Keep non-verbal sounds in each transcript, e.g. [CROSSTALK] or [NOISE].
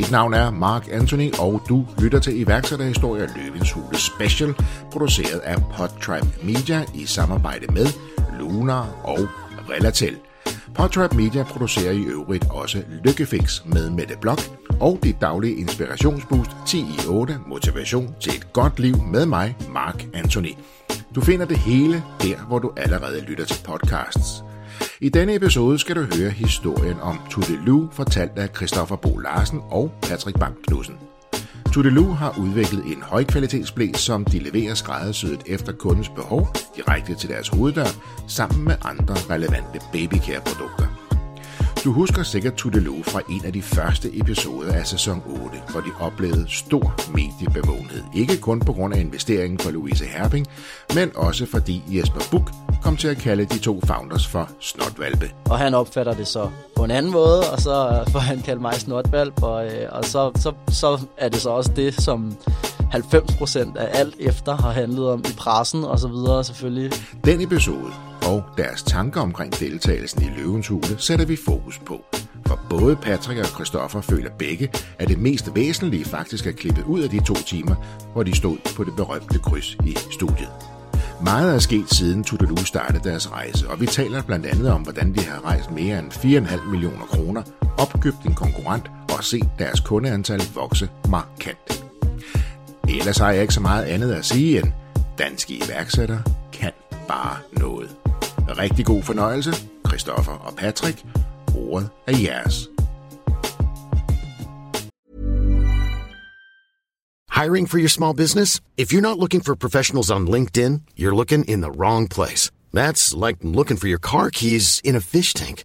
Mit navn er Mark Anthony, og du lytter til iværksætterhistorier Løvens Hule Special, produceret af Podtribe Media i samarbejde med Lunar og Relatel. Podtrap Media producerer i øvrigt også Lykkefix med Mette Blok og dit daglige inspirationsboost 10 i 8 motivation til et godt liv med mig, Mark Anthony. Du finder det hele der, hvor du allerede lytter til podcasts. I denne episode skal du høre historien om Tudelu, fortalt af Christoffer Bo Larsen og Patrick Bang Knudsen. Tudelu har udviklet en højkvalitetsblæ, som de leverer skræddersyet efter kundens behov direkte til deres hoveddør, sammen med andre relevante babycare-produkter. Du husker sikkert Tudelu fra en af de første episoder af sæson 8, hvor de oplevede stor mediebevågenhed. Ikke kun på grund af investeringen for Louise Herping, men også fordi Jesper Buk kom til at kalde de to founders for snotvalpe. Og han opfatter det så på en anden måde, og så får han kaldt mig snotvalp, og, øh, og så, så, så er det så også det, som 90% af alt efter har handlet om i pressen og så videre selvfølgelig. Den episode og deres tanker omkring deltagelsen i Løvens Hule sætter vi fokus på. For både Patrick og Christoffer føler begge, at det mest væsentlige faktisk er klippet ud af de to timer, hvor de stod på det berømte kryds i studiet. Meget er sket siden Tudelu startede deres rejse, og vi taler blandt andet om, hvordan de har rejst mere end 4,5 millioner kroner, opkøbt en konkurrent og set deres kundeantal vokse markant. Ellers har jeg ikke så meget andet at sige end, danske iværksættere kan bare noget. Rigtig god fornøjelse, Christoffer og Patrick. Ordet er jeres. Hiring for your small business? If you're not looking for professionals on LinkedIn, you're looking in the wrong place. That's like looking for your car keys in a fish tank.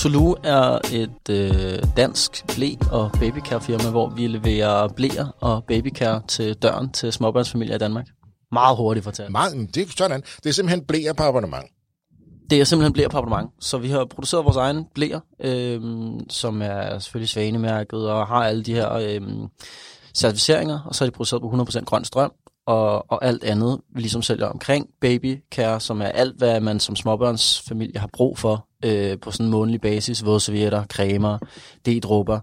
Tulu er et øh, dansk blæ- og babycare-firma, hvor vi leverer blæer og babycare til døren til småbørnsfamilier i Danmark. Meget hurtigt fortalt. Meget, det er sådan. Det er simpelthen blæer på abonnement. Det er simpelthen blæer på abonnement. Så vi har produceret vores egen blæer, øh, som er selvfølgelig svanemærket og har alle de her øh, certificeringer. Og så er de produceret på 100% grøn strøm og, og alt andet, vi ligesom sælger omkring babycare, som er alt, hvad man som småbørnsfamilie har brug for øh, på sådan en månedlig basis. Vådservietter, cremer, D-drupper,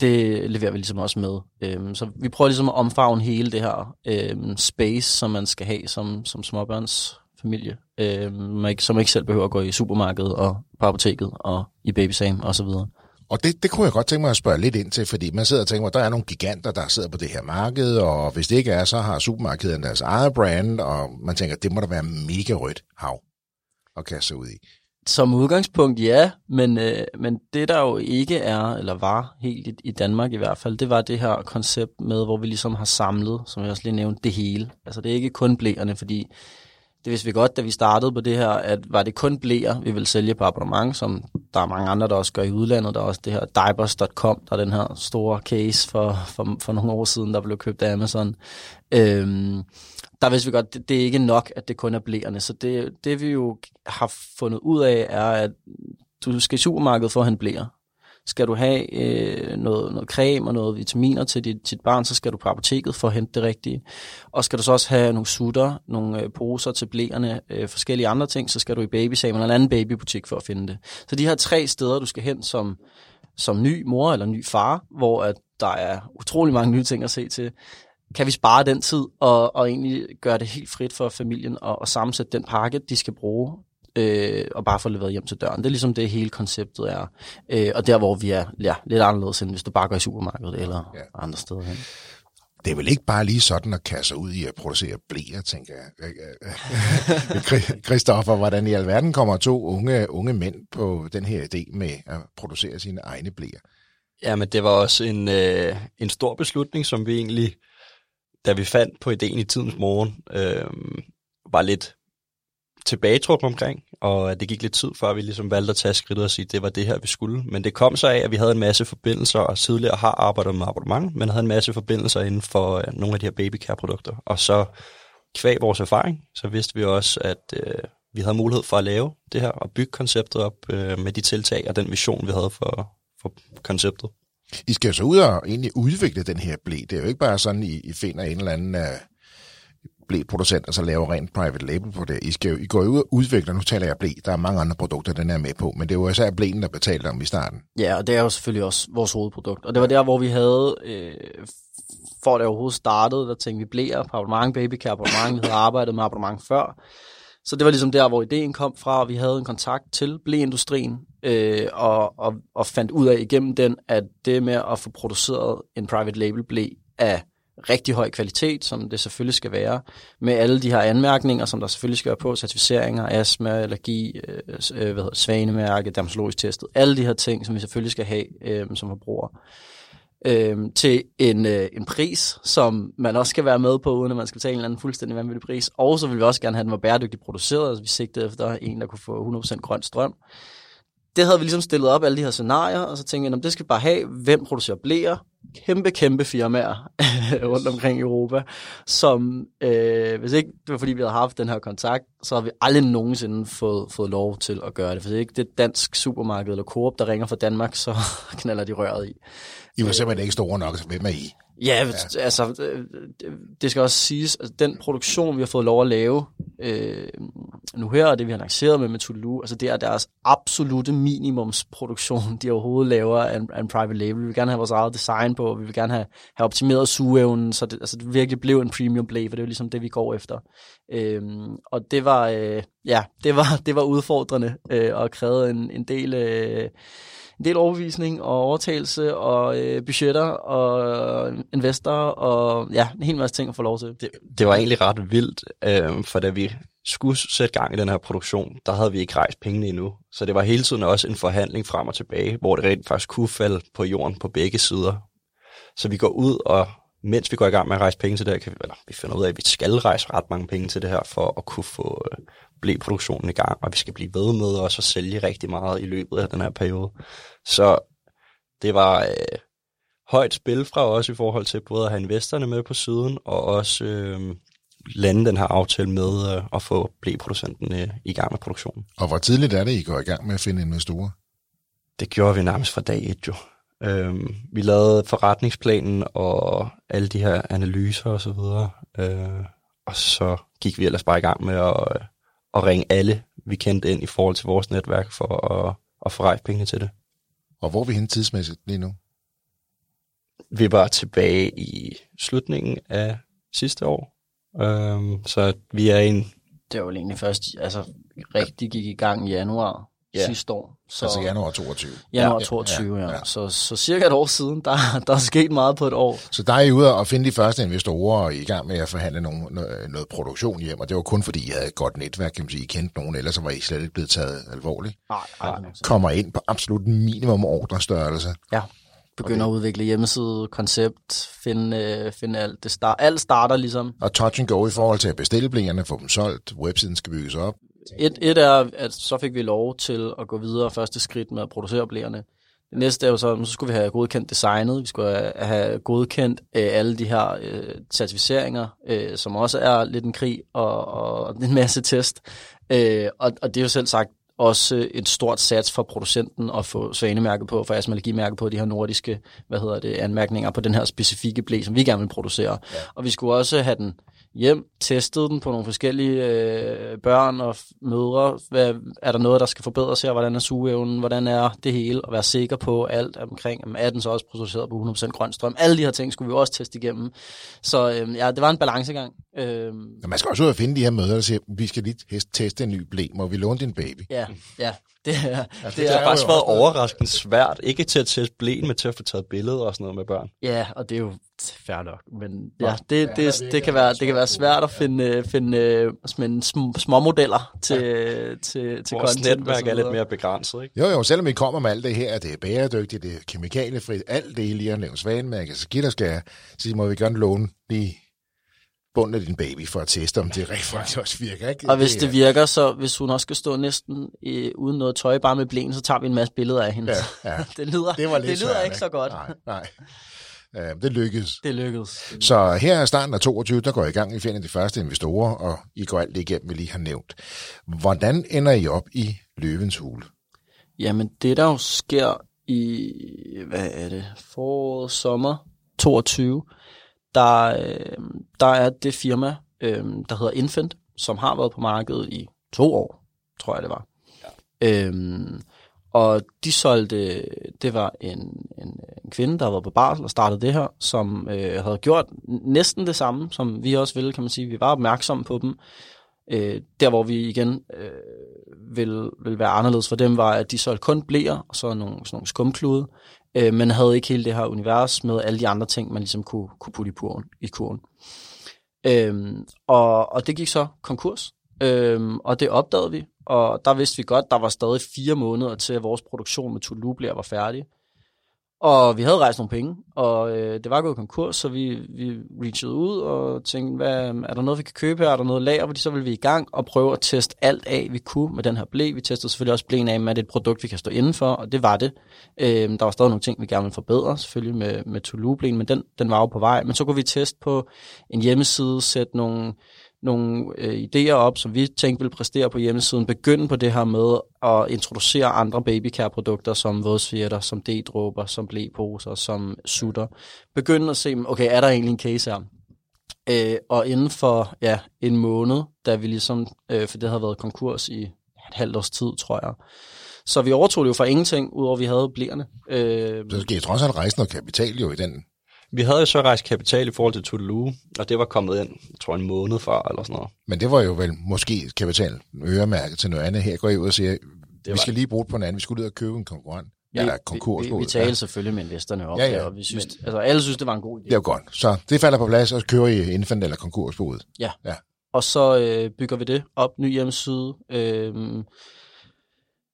Det leverer vi ligesom også med. Øhm, så vi prøver ligesom at omfavne hele det her øhm, space, som man skal have som, som småbørnsfamilie. Øhm, man ikke, som ikke selv behøver at gå i supermarkedet og på apoteket og i babysam og så videre. Og det, det kunne jeg godt tænke mig at spørge lidt ind til, fordi man sidder og tænker, at der er nogle giganter, der sidder på det her marked, og hvis det ikke er, så har supermarkedet deres eget brand, og man tænker, det må da være mega rødt hav at kaste sig ud i. Som udgangspunkt ja, men, øh, men det der jo ikke er, eller var helt i, i Danmark i hvert fald, det var det her koncept med, hvor vi ligesom har samlet, som jeg også lige nævnte, det hele. Altså det er ikke kun blæerne, fordi det vidste vi godt, da vi startede på det her, at var det kun blæer, vi ville sælge på abonnement, som der er mange andre, der også gør i udlandet. Der er også det her diapers.com, der er den her store case for, for, for nogle år siden, der blev købt af Amazon. Øhm, der vidste vi godt, det, det er ikke nok, at det kun er blæerne. Så det, det vi jo har fundet ud af, er, at du skal i supermarkedet for at hente blæer. Skal du have øh, noget, noget creme og noget vitaminer til dit, dit barn, så skal du på apoteket for at hente det rigtige. Og skal du så også have nogle sutter, nogle øh, poser til blæerne, øh, forskellige andre ting, så skal du i babysamen eller en anden babybutik for at finde det. Så de her tre steder, du skal hen som, som ny mor eller ny far, hvor at der er utrolig mange nye ting at se til, kan vi spare den tid og, og egentlig gøre det helt frit for familien og, og sammensætte den pakke, de skal bruge øh, og bare få leveret hjem til døren. Det er ligesom det hele konceptet er. Øh, og der, hvor vi er ja, lidt anderledes, end hvis du bare går i supermarkedet eller ja. andre steder hen. Det er vel ikke bare lige sådan at kaste ud i at producere blæer, tænker jeg. Christoffer, hvordan i alverden kommer to unge, unge mænd på den her idé med at producere sine egne blæer? Ja, men det var også en, øh, en stor beslutning, som vi egentlig, da vi fandt på ideen i tidens morgen, øh, var lidt tilbagetrukket omkring, og det gik lidt tid før vi ligesom valgte at tage skridtet og sige, at det var det her, vi skulle. Men det kom så af, at vi havde en masse forbindelser, og tidligere har arbejdet med abonnement, men havde en masse forbindelser inden for øh, nogle af de her babycare-produkter. Og så kvæg vores erfaring, så vidste vi også, at øh, vi havde mulighed for at lave det her og bygge konceptet op øh, med de tiltag og den vision, vi havde for, for konceptet. I skal jo så ud og egentlig udvikle den her blæ. Det er jo ikke bare sådan, I, I finder en eller anden øh, uh, blæproducent, og så laver rent private label på det. I, skal jo, I går jo ud og udvikler, nu taler jeg blæ, der er mange andre produkter, den er med på, men det var især blæen, der betalte om i starten. Ja, og det er jo selvfølgelig også vores hovedprodukt. Og det var der, hvor vi havde, øh, for det overhovedet startede, der tænkte vi blæer på abonnement, babycare abonnement, vi havde arbejdet med abonnement før. Så det var ligesom der, hvor ideen kom fra, og vi havde en kontakt til blæindustrien, øh, og, og, og fandt ud af igennem den, at det med at få produceret en private label blæ af rigtig høj kvalitet, som det selvfølgelig skal være, med alle de her anmærkninger, som der selvfølgelig skal være på, certificeringer, astma, allergi, øh, øh hvad hedder, svanemærke, dermatologisk testet, alle de her ting, som vi selvfølgelig skal have øh, som forbruger øh, til en, øh, en pris, som man også skal være med på, uden at man skal betale en eller anden fuldstændig vanvittig pris. Og så vil vi også gerne have, at den var bæredygtigt produceret, altså vi sigtede efter en, der kunne få 100% grøn strøm. Det havde vi ligesom stillet op, alle de her scenarier, og så tænkte vi, det skal vi bare have. Hvem producerer blæer? Kæmpe, kæmpe firmaer [LAUGHS] rundt omkring i Europa, som, øh, hvis ikke det var fordi, vi havde haft den her kontakt, så har vi aldrig nogensinde fået, fået lov til at gøre det. For det er ikke det dansk supermarked eller Coop, der ringer fra Danmark, så [LAUGHS] knaller de røret i. I var simpelthen ikke store nok, så hvem er I? Ja, ja. altså, øh, det skal også siges, at den produktion, vi har fået lov at lave øh, nu her, og det vi har lanceret med Metodolu, altså det er deres absolute minimumsproduktion, de overhovedet laver af en, af en private label. Vi vil gerne have vores eget design på, vi vil gerne have, have optimeret sugeevnen, så det, altså det virkelig blev en premium blade, for det er jo ligesom det, vi går efter. Øh, og det var, øh, ja, det var, [LAUGHS] det var udfordrende, øh, og krævede en, en del... Øh, en del overbevisning og overtagelse og øh, budgetter og investorer og ja, en hel masse ting at få lov til. Det, det var egentlig ret vildt, øh, for da vi skulle sætte gang i den her produktion, der havde vi ikke rejst pengene endnu. Så det var hele tiden også en forhandling frem og tilbage, hvor det rent faktisk kunne falde på jorden på begge sider. Så vi går ud, og mens vi går i gang med at rejse penge til det her, kan vi, eller, vi finder ud af, at vi skal rejse ret mange penge til det her, for at kunne få øh, blæproduktionen i gang, og vi skal blive ved med også at sælge rigtig meget i løbet af den her periode. Så det var øh, højt spil fra os i forhold til både at have investorerne med på siden, og også øh, lande den her aftale med øh, at få blæproducenten øh, i gang med produktionen. Og hvor tidligt er det, I går i gang med at finde investorer? Det gjorde vi nærmest fra dag et jo. Øhm, vi lavede forretningsplanen og alle de her analyser og så videre. Øh, og så gik vi ellers bare i gang med at, at ringe alle, vi kendte ind i forhold til vores netværk for at, at få rejst penge til det. Og hvor er vi henne tidsmæssigt lige nu? Vi var tilbage i slutningen af sidste år. Øhm, så vi er en... Det var jo egentlig først, altså rigtig gik i gang i januar ja. sidste år. Så, altså januar 22. Januar 22, ja. ja. ja. Så, så cirka et år siden, der, der er sket meget på et år. Så der er I ude og finde de første investorer og I gang med at forhandle nogle, noget, noget produktion hjem, og det var kun fordi I havde et godt netværk, kan man sige, I kendte nogen, ellers var I slet ikke blevet taget alvorligt. Nej, nej. Kommer ind på absolut minimum ordrestørrelse. Ja, begynder okay. at udvikle hjemmeside, koncept, finde, øh, finde alt. Det start, alt starter ligesom. Og touch and go i forhold til at bestille blæerne, få dem solgt, websiden skal bygges op. Et, et er, at så fik vi lov til at gå videre første skridt med at producere blæerne. Det næste er jo så, så skulle vi have godkendt designet, vi skulle have godkendt øh, alle de her øh, certificeringer, øh, som også er lidt en krig og, og en masse test. Øh, og, og det er jo selv sagt også et stort sats for producenten at få svanemærket på, for astmallergimærket på de her nordiske hvad hedder det, anmærkninger på den her specifikke blæ, som vi gerne vil producere. Ja. Og vi skulle også have den hjem, testede den på nogle forskellige øh, børn og mødre. Hvad, er der noget, der skal forbedres her? Hvordan er sugeevnen? Hvordan er det hele? Og være sikker på alt omkring. Jamen, er den så også produceret på 100% grøn strøm? Alle de her ting skulle vi også teste igennem. Så øh, ja, det var en balancegang. Øh, ja, man skal også ud og finde de her mødre, der siger, vi skal lige teste en ny blæ. Må vi låne din baby? Ja, ja. [LAUGHS] Det, er, ja, det, det, har faktisk været overraskende svært, ikke til at teste blæen, men til at få taget billeder og sådan noget med børn. Ja, og det er jo fair nok, men ja, det, det, det, det, kan, være, det kan være svært at finde, finde finde små modeller til, ja. til, til Vores content. netværk er lidt mere begrænset, ikke? Jo, jo, selvom vi kommer med alt det her, det er bæredygtigt, det er kemikaliefrit, alt det lige har nævnt svanemærke, så gitter skal så må vi gerne låne lige bunden af din baby for at teste, om det rent faktisk også virker. Ikke? Og hvis det, det virker, så hvis hun også skal stå næsten i, uden noget tøj, bare med blæen, så tager vi en masse billeder af hende. Ja, [LAUGHS] ja. det lyder, det, var lidt det lyder svært, ikke så godt. Nej, nej. Øh, det lykkedes. Det lykkedes. Så her er starten af 22, der går I gang i finde de første investorer, og I går alt det igennem, vi lige har nævnt. Hvordan ender I op i løvens hule? Jamen, det der jo sker i, hvad er det, foråret, sommer 22, der, øh, der er det firma, øh, der hedder Infant, som har været på markedet i to år, tror jeg det var. Ja. Øhm, og de solgte, det var en, en, en kvinde, der havde været på barsel og startede det her, som øh, havde gjort næsten det samme, som vi også ville, kan man sige. Vi var opmærksomme på dem. Øh, der, hvor vi igen øh, vil, vil være anderledes for dem, var, at de solgte kun blæer og så nogle, sådan nogle skumklude, øh, men havde ikke hele det her univers med alle de andre ting, man ligesom kunne, kunne putte i, puren, i kurven. Øhm, og, og det gik så konkurs, øhm, og det opdagede vi, og der vidste vi godt, der var stadig fire måneder til, at vores produktion med Toulouse var færdig. Og vi havde rejst nogle penge, og øh, det var gået konkurs, så vi, vi reachede ud og tænkte, hvad, er der noget, vi kan købe her? Er der noget lager? Fordi så ville vi i gang og prøve at teste alt af, vi kunne med den her blæ. Vi testede selvfølgelig også blæen af, med det et produkt, vi kan stå indenfor, og det var det. Øh, der var stadig nogle ting, vi gerne ville forbedre, selvfølgelig med, med toulouse men den, den var jo på vej. Men så kunne vi teste på en hjemmeside, sætte nogle nogle øh, idéer op, som vi tænkte ville præstere på hjemmesiden, begynde på det her med at introducere andre babycare-produkter, som vådsvirter, som D-dråber, som blæposer, som sutter. Begynde at se, okay, er der egentlig en case her? Øh, og inden for ja, en måned, da vi ligesom, øh, for det havde været konkurs i et halvt års tid, tror jeg, så vi overtog det jo for ingenting, udover at vi havde blærende. Øh, så skal I trods alt rejse og kapital jo i den vi havde jo så rejst kapital i forhold til Toulouse, og det var kommet ind, jeg tror, en måned før, eller sådan noget. Men det var jo vel måske kapital øremærket til noget andet. Her går I ud og siger, det vi skal lige bruge det på en anden. Vi skulle ud og købe en konkurrent. Ja, eller konkurs. Vi, vi, vi talte ja. selvfølgelig med investorerne op, ja, ja. og vi synes, Men, altså, alle synes, det var en god idé. Det var godt. Så det falder på plads, og så kører I infant eller konkursboet. Ja. ja. Og så øh, bygger vi det op, ny hjemmeside, øh,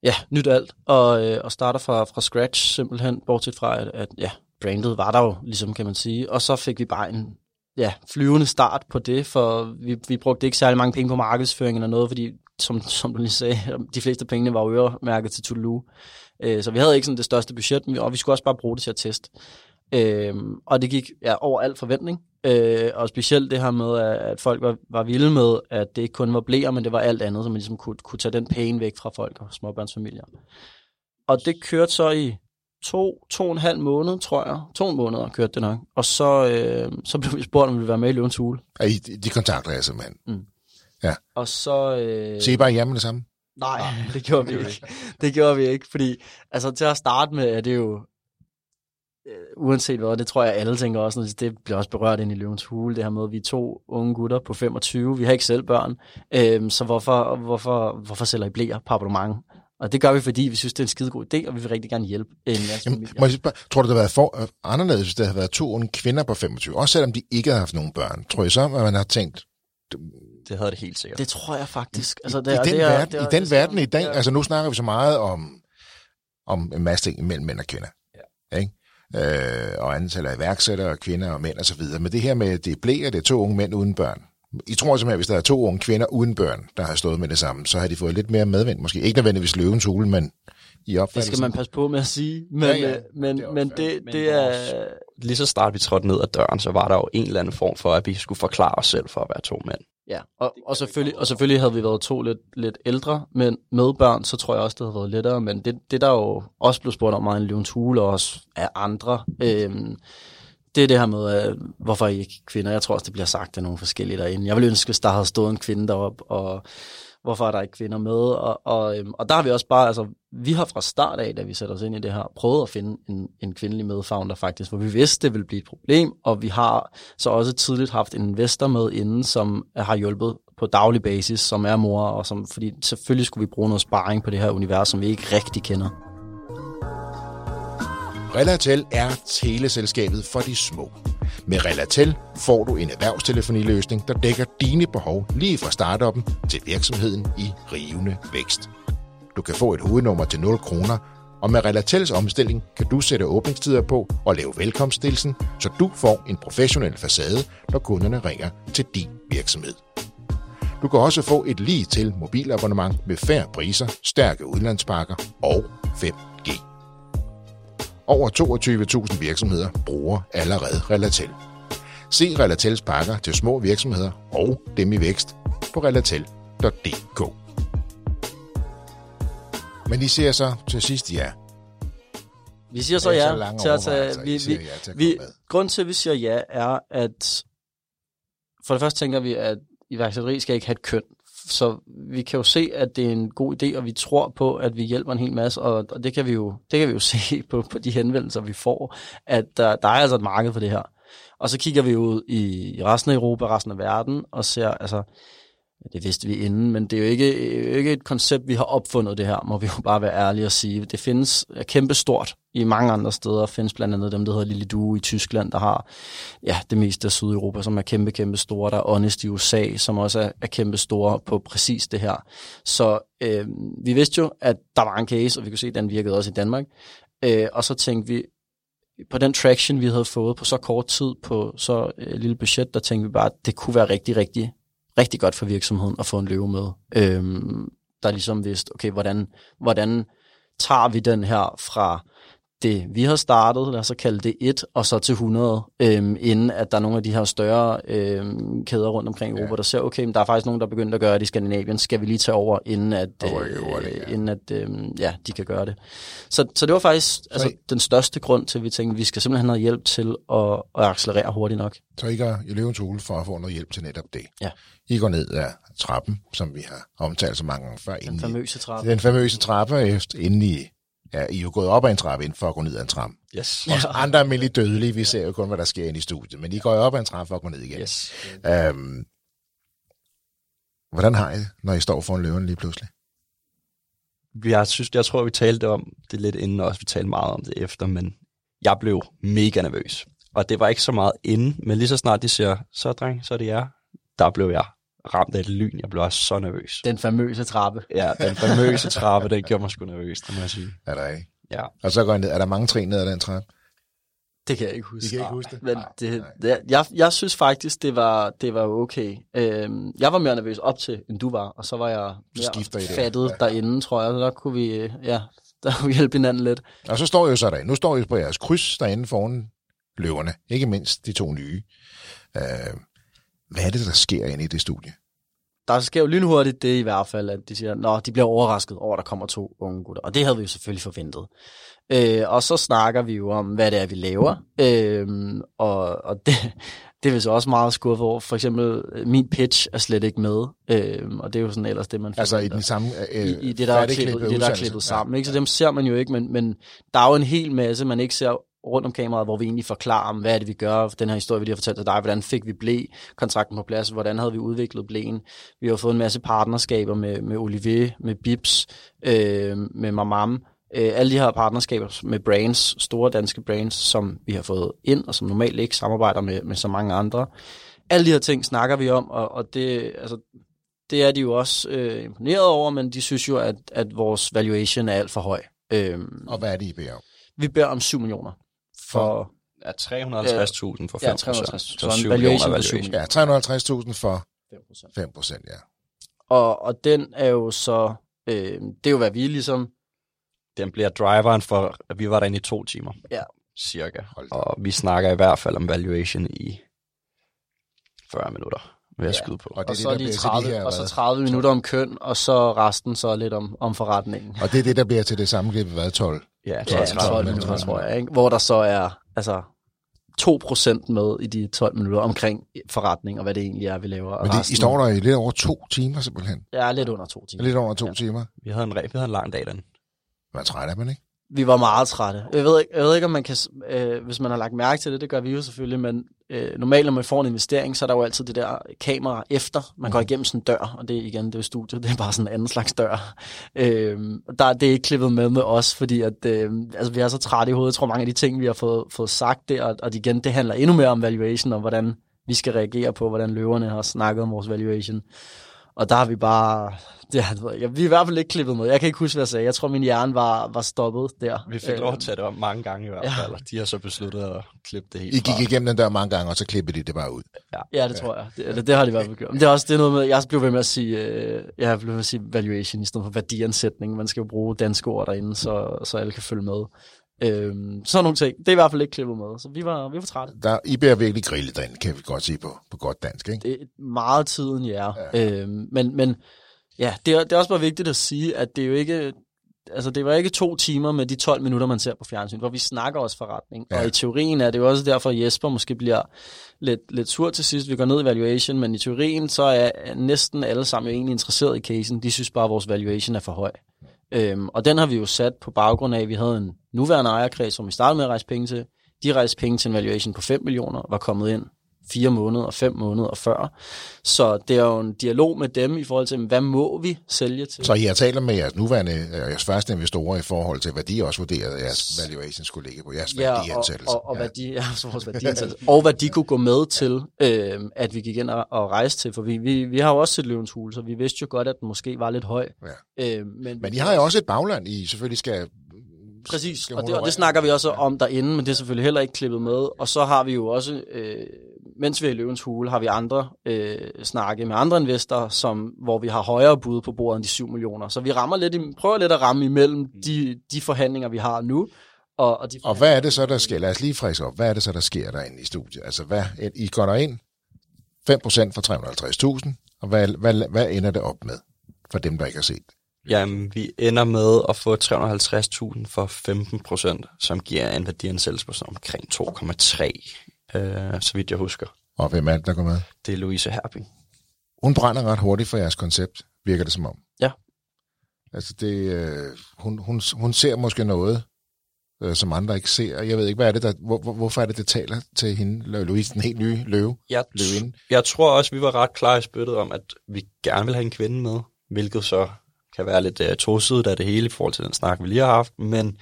ja, nyt alt, og, øh, og starter fra, fra scratch simpelthen, bortset fra, at, at ja, brandet var der jo, ligesom kan man sige. Og så fik vi bare en ja, flyvende start på det, for vi, vi brugte ikke særlig mange penge på markedsføring eller noget, fordi som, som du lige sagde, [LAUGHS] de fleste pengene var øremærket til Toulouse. Øh, så vi havde ikke sådan det største budget, og vi skulle også bare bruge det til at teste. Øh, og det gik ja, over al forventning. Øh, og specielt det her med, at folk var, var vilde med, at det ikke kun var blæer, men det var alt andet, så man ligesom kunne, kunne tage den pæne væk fra folk og småbørnsfamilier. Og det kørte så i to, to og en halv måned, tror jeg. To måneder kørte det nok. Og så, øh, så blev vi spurgt, om vi ville være med i Løvens Hule. Ja, I, de kontakter jeg simpelthen. Mm. Ja. Og så... Øh... Se I bare hjemme det samme? Nej, [LAUGHS] det gjorde vi ikke. Det gjorde vi ikke, fordi altså, til at starte med er det jo, øh, uanset hvad, det tror jeg alle tænker også, det bliver også berørt ind i Løvens Hule, det her med, at vi er to unge gutter på 25, vi har ikke selv børn, øh, så hvorfor, hvorfor, hvorfor sælger I blæer på abonnement? Og det gør vi, fordi vi synes, det er en skide god idé, og vi vil rigtig gerne hjælpe en masse Jamen, må jeg spørge, tror du, det havde været for, uh, anderledes, hvis der havde været to unge kvinder på 25, også selvom de ikke havde haft nogen børn? Tror jeg så, at man har tænkt... Det havde det helt sikkert. Det tror jeg faktisk. Altså, det, I, den det er, verden, det er, i den det verden i dag, ja. altså nu snakker vi så meget om, om en masse ting mellem mænd og kvinder. Ja. Ikke? Øh, og antal af iværksættere, kvinder og mænd og så videre. Men det her med, det er blæer, det er to unge mænd uden børn. I tror simpelthen, at hvis der er to unge kvinder uden børn, der har stået med det samme, så har de fået lidt mere medvind. Måske ikke nødvendigvis løvens hule, men i opfattelsen. Det skal man passe på med at sige. Men, ja, ja. Øh, men, det men, det, men det er... Lige så snart vi trådte ned ad døren, så var der jo en eller anden form for, at vi skulle forklare os selv for at være to mænd. Ja, og, og, selvfølgelig, og selvfølgelig havde vi været to lidt, lidt ældre, men med børn, så tror jeg også, det havde været lettere. Men det, det der jo også blev spurgt om meget en løvens hule, og også af andre, øhm, det er det her med, at, hvorfor I ikke kvinder. Jeg tror også, det bliver sagt af nogle forskellige derinde. Jeg vil ønske, hvis der havde stået en kvinde derop, og hvorfor er der ikke kvinder med? Og, og, øhm, og der har vi også bare, altså, vi har fra start af, da vi satte os ind i det her, prøvet at finde en, en kvindelig medfounder faktisk, hvor vi vidste, det ville blive et problem, og vi har så også tidligt haft en investor med inden, som har hjulpet på daglig basis, som er mor, og som, fordi selvfølgelig skulle vi bruge noget sparring på det her univers, som vi ikke rigtig kender. Relatel er teleselskabet for de små. Med Relatel får du en erhvervstelefoniløsning, der dækker dine behov lige fra startuppen til virksomheden i rivende vækst. Du kan få et hovednummer til 0 kroner, og med Relatels omstilling kan du sætte åbningstider på og lave velkomststilsen, så du får en professionel facade, når kunderne ringer til din virksomhed. Du kan også få et lige til mobilabonnement med færre priser, stærke udlandspakker og 5 over 22.000 virksomheder bruger allerede Relatel. Se Relatels pakker til små virksomheder og dem i vækst på relatel.dk. Men I siger så til sidst ja. Vi siger så så ja lange til at tage... Vi, vi, ja til at vi, grund til, at vi siger ja, er, at for det første tænker vi, at iværksætteri skal ikke have et køn. Så vi kan jo se, at det er en god idé, og vi tror på, at vi hjælper en hel masse, og, og det, kan vi jo, det kan vi jo [LAUGHS] se på, på de henvendelser, vi får, at der, der er altså et marked for det her. Og så kigger vi ud i resten af Europa, resten af verden, og ser, altså, det vidste vi inden, men det er jo ikke, ikke et koncept, vi har opfundet det her, må vi jo bare være ærlige og sige. Det findes er kæmpe stort i mange andre steder. findes blandt andet dem, der hedder Lille Due i Tyskland, der har ja, det meste af Sydeuropa, som er kæmpe, kæmpe store. Der er Honest i USA, som også er, er kæmpe store på præcis det her. Så øh, vi vidste jo, at der var en case, og vi kunne se, at den virkede også i Danmark. Øh, og så tænkte vi, på den traction, vi havde fået på så kort tid, på så øh, lille budget, der tænkte vi bare, at det kunne være rigtig, rigtig, rigtig godt for virksomheden at få en løve med. Øhm, der ligesom vidste, okay, hvordan, hvordan tager vi den her fra det, vi har startet, lad os så kalde det 1, og så til 100, øhm, inden at der er nogle af de her større øhm, kæder rundt omkring i Europa, der ser, okay, men der er faktisk nogen, der er begyndt at gøre det i Skandinavien, skal vi lige tage over, inden at, Over øh, ja. inden at øhm, ja, de kan gøre det. Så, så det var faktisk altså, I- den største grund til, at vi tænkte, at vi skal simpelthen have noget hjælp til at, at accelerere hurtigt nok. Så I går i løvens hule for at få noget hjælp til netop det. Ja. I går ned ad trappen, som vi har omtalt så mange gange før. Den famøse trappe. Den famøse trappe, efter, inden I, ja, I er jo gået op ad en trappe, inden for at gå ned ad en trappe. Yes. Også andre er almindeligt dødelige, vi ser jo kun, hvad der sker inde i studiet, men I går jo op ad en trappe for at gå ned igen. yes. Øhm, hvordan har I det, når I står foran løven lige pludselig? Jeg, synes, jeg tror, vi talte om det lidt inden også. Vi talte meget om det efter, men jeg blev mega nervøs. Og det var ikke så meget inden, men lige så snart de siger, så dreng, så er det jer, der blev jeg ramt af et lyn. Jeg blev også så nervøs. Den famøse trappe. Ja, den famøse trappe, den gjorde mig sgu nervøs, det må jeg sige. Er der ikke? Ja. Og så går I ned. Er der mange trin ned ad den trappe? Det kan jeg ikke huske. I kan ikke huske det? Men Nej, det, nej. det, jeg, jeg synes faktisk, det var, det var okay. Øhm, jeg var mere nervøs op til, end du var, og så var jeg mere det. fattet Ja. derinde, tror jeg. Så der kunne vi, øh, ja, [LAUGHS] der kunne vi hjælpe hinanden lidt. Og så står I jo så derinde. Nu står I på jeres kryds derinde foran løverne. Ikke mindst de to nye. Øh, hvad er det, der sker inde i det studie? Der sker jo lynhurtigt det i hvert fald, at de siger, nå, de bliver overrasket over, at der kommer to unge gutter. Og det havde vi jo selvfølgelig forventet. Øh, og så snakker vi jo om, hvad det er, vi laver. Øh, og, og det, det er vi så også meget skuffet over. For eksempel, min pitch er slet ikke med. Øh, og det er jo sådan ellers det, man Altså i den samme øh, i, i det, der er klippet, i det, der er klippet sammen. Ikke? Så dem ser man jo ikke, men, men der er jo en hel masse, man ikke ser rundt om kameraet, hvor vi egentlig forklarer om, hvad er det, vi gør, den her historie, vi lige har fortalt til dig, hvordan fik vi blæ kontrakten på plads, hvordan havde vi udviklet blæen. Vi har fået en masse partnerskaber med, med Olivier, med Bips, øh, med Mamam, øh, alle de her partnerskaber med brands, store danske brands, som vi har fået ind, og som normalt ikke samarbejder med, med så mange andre. Alle de her ting snakker vi om, og, og det, altså, det er de jo også øh, imponeret over, men de synes jo, at, at vores valuation er alt for høj. Øhm, Og hvad er det, I beder om? vi beder om 7 millioner for Ja, 350.000 for 5 ja, 350. Så, Så en 7 valuation millioner på 7 valuation. Ja, 350.000 for 5%. 5 procent, ja. Og, og den er jo så, øh, det er jo hvad vi ligesom, Den bliver driveren for, at vi var derinde i to timer. Ja. Cirka. Og vi snakker i hvert fald om valuation i 40 minutter, vil jeg Ja. skyde på. Og det og er så, det, de til 30, de her, og så hvad? 30 minutter om køn, og så resten så lidt om, om forretningen. Og det er det, der bliver til det samme klippet, hvad, 12? Ja, Ja, 12, 12 minutter, minutter, tror jeg, ikke? hvor der så er altså 2% med i de 12 minutter omkring forretning, og hvad det egentlig er, vi laver. og Men det, I står der i lidt over to timer simpelthen. Ja, lidt under to timer. Lidt over to timer. Vi havde en, vi havde en lang dag den. Man er træt af man, ikke? Vi var meget trætte. Jeg ved ikke, jeg ved ikke om man kan, øh, hvis man har lagt mærke til det, det gør vi jo selvfølgelig, men øh, normalt når man får en investering, så er der jo altid det der kamera efter. Man går igennem sådan en dør, og det er igen, det er studiet, [LAUGHS] det er bare sådan en anden slags dør. Øh, der er det ikke klippet med med os, fordi at, øh, altså, vi er så trætte i hovedet. Jeg tror mange af de ting, vi har fået, fået sagt der, og, og igen, det handler endnu mere om valuation, og hvordan vi skal reagere på, hvordan løverne har snakket om vores valuation. Og der har vi bare... [LAUGHS] Ja, det jeg, vi er i hvert fald ikke klippet med. Jeg kan ikke huske, hvad jeg sagde. Jeg tror, min hjerne var, var stoppet der. Vi fik lov Øh, at tage det om mange gange i hvert Ja. fald, og de har så besluttet at klippe det helt I gik fra. igennem den der mange gange, og så klippede de det bare ud. Ja, det tror jeg. Det, det, det har de i hvert fald gjort. Men det er også det er noget med, jeg blev ved med at sige, øh, jeg blev ved med at sige valuation i stedet for værdiansætning. Man skal jo bruge danske ord derinde, så, så alle kan følge med. Øhm, sådan nogle ting. Det er i hvert fald ikke klippet med, så vi var, vi var trætte. Der, I bliver virkelig grillet derinde, kan vi godt sige på, på godt dansk, ikke? Det er meget tiden, ja. ja. Øhm, men, men ja, det er, det er også bare vigtigt at sige, at det er jo ikke altså det var ikke to timer med de 12 minutter, man ser på fjernsyn, hvor vi snakker også forretning. Ja. Og i teorien er det jo også derfor, at Jesper måske bliver lidt, lidt sur til sidst. Vi går ned i valuation, men i teorien så er næsten alle sammen jo egentlig interesseret i casen. De synes bare, at vores valuation er for høj. Øhm, og den har vi jo sat på baggrund af, at vi havde en nuværende ejerkreds, som vi startede med at rejse penge til. De rejste penge til en valuation på 5 millioner, var kommet ind fire måneder og fem måneder før. Så det er jo en dialog med dem i forhold til, hvad må vi sælge til? Så I har talt med jeres nuværende, øh, jeres første investorer i forhold til, hvad de også vurderede, at jeres valuation skulle ligge på, jeres ja, værdiansættelse. Og, og, og, ja. værdi, ja, vores [LAUGHS] værdiansættelse. og hvad de kunne gå med til, øh, at vi gik ind og, og rejse til. For vi, vi, vi har jo også set løvens hule, så vi vidste jo godt, at den måske var lidt høj. Ja. Øh, men, men I har jo også et bagland, I selvfølgelig skal Præcis, og det, og det snakker vi også om derinde, men det er selvfølgelig heller ikke klippet med. Og så har vi jo også, øh, mens vi er i løvens hule, har vi andre øh, snakke med andre investorer, som, hvor vi har højere bud på bordet end de 7 millioner. Så vi rammer lidt, prøver lidt at ramme imellem de, de forhandlinger, vi har nu, og, og, de og hvad er det så, der sker? Lad os lige friske op. Hvad er det så, der sker derinde i studiet? Altså, hvad, I går der ind 5% for 350.000, og hvad, hvad, hvad ender det op med for dem, der ikke har set Jamen, vi ender med at få 350.000 for 15 procent, som giver en værdiansættelse på omkring 2,3, øh, så vidt jeg husker. Og hvem er det, der går med? Det er Louise Herbing. Hun brænder ret hurtigt for jeres koncept, virker det som om. Ja. Altså, det, øh, hun, hun, hun ser måske noget, øh, som andre ikke ser. Jeg ved ikke, hvad er det, der, hvor, hvor, hvorfor er det, det taler til hende, Louise, den helt nye løve? Jeg, løvinde? jeg tror også, vi var ret klar i spyttet om, at vi gerne vil have en kvinde med, hvilket så kan være lidt uh, tosidigt af det hele i forhold til den snak, vi lige har haft, men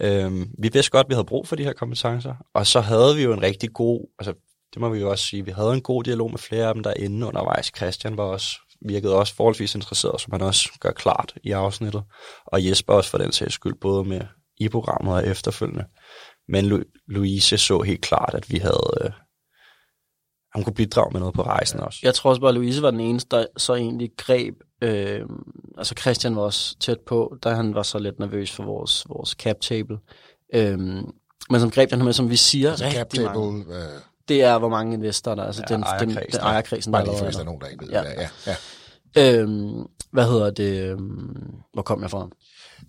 øhm, vi vidste godt, at vi havde brug for de her kompetencer, og så havde vi jo en rigtig god, altså det må vi jo også sige, vi havde en god dialog med flere af dem derinde undervejs. Christian var også, virkede også forholdsvis interesseret, som han også gør klart i afsnittet, og Jesper også for den sags skyld, både med i programmet og efterfølgende. Men Lu- Louise så helt klart, at vi havde, øh, han kunne bidrage med noget på rejsen også. Jeg tror også bare, at Louise var den eneste, der så egentlig greb Øh, altså Christian var også tæt på, da han var så lidt nervøs for vores, vores cap table. Øh, men som greb den her med, som vi siger altså rigtig cap table, mange, øh... det er, hvor mange investorer der er. Altså ja, den, den, den ejerkredsen, der, der er nogen, der ikke ved, ja. ja, ja. Øhm, hvad hedder det? Øhm, hvor kom jeg fra?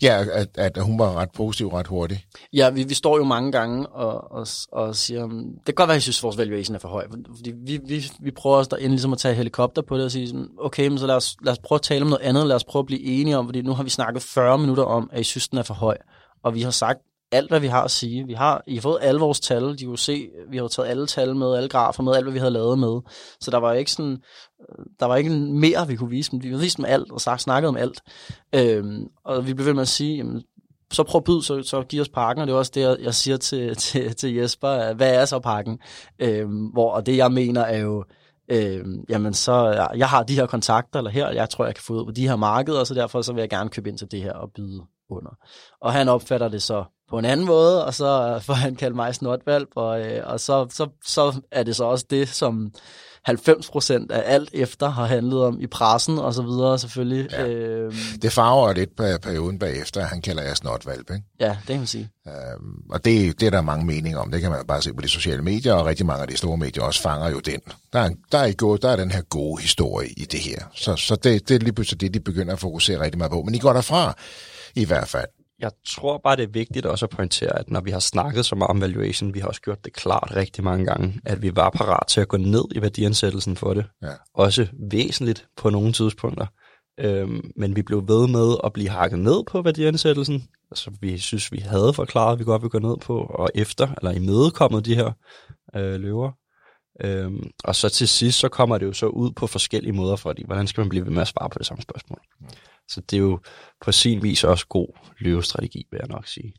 Ja, at, at hun var ret positiv ret hurtigt. Ja, vi, vi står jo mange gange og, og, og siger, mm, det kan godt være, at jeg synes, at vores valuation er for høj. Fordi vi, vi, vi prøver også derinde ligesom at tage helikopter på det og sige, okay, men så lad os, lad os prøve at tale om noget andet, lad os prøve at blive enige om, fordi nu har vi snakket 40 minutter om, at I synes, den er for høj. Og vi har sagt alt, hvad vi har at sige. Vi har, I har fået alle vores tal. De kunne se, vi har taget alle tal med, alle grafer med, alt, hvad vi havde lavet med. Så der var ikke sådan, øh, der var ikke mere, vi kunne vise dem. Vi havde vist dem alt og sagt, snakket om alt. Øhm, og vi blev ved med at sige, jamen, så prøv at byde, så, så giv os pakken, og det er også det, jeg siger til, [LAUGHS] til, til Jesper, hvad er så pakken? Øhm, hvor, og det, jeg mener, er jo, øhm, jamen så, jeg, jeg har de her kontakter, eller her, jeg tror, jeg kan få ud på de her markeder, så derfor så vil jeg gerne købe ind til det her og byde under. Og han opfatter det så på en anden måde, og så får han kaldt mig snotvalp, og, øh, og så, så, så er det så også det, som 90 procent af alt efter har handlet om i pressen og så videre selvfølgelig. Ja. Øhm, det farver lidt på perioden bagefter, han kalder jeg snotvalp, ikke? Ja, det kan man sige. Øhm, og det, det er der mange meninger om, det kan man bare se på de sociale medier, og rigtig mange af de store medier også fanger jo den. Der er, der er, gode, der er den her gode historie i det her. Så, så det, det er lige pludselig det, de begynder at fokusere rigtig meget på. Men I går derfra i hvert fald jeg tror bare, det er vigtigt også at pointere, at når vi har snakket så meget om valuation, vi har også gjort det klart rigtig mange gange, at vi var parat til at gå ned i værdiansættelsen for det. Ja. Også væsentligt på nogle tidspunkter. Øhm, men vi blev ved med at blive hakket ned på værdiansættelsen, altså vi synes, vi havde forklaret, at vi godt ville gå ned på, og efter, eller imødekommet de her øh, løver. Øhm, og så til sidst, så kommer det jo så ud på forskellige måder, fordi hvordan skal man blive ved med at svare på det samme spørgsmål? Mm. Så det er jo på sin vis også god løvestrategi, vil jeg nok sige.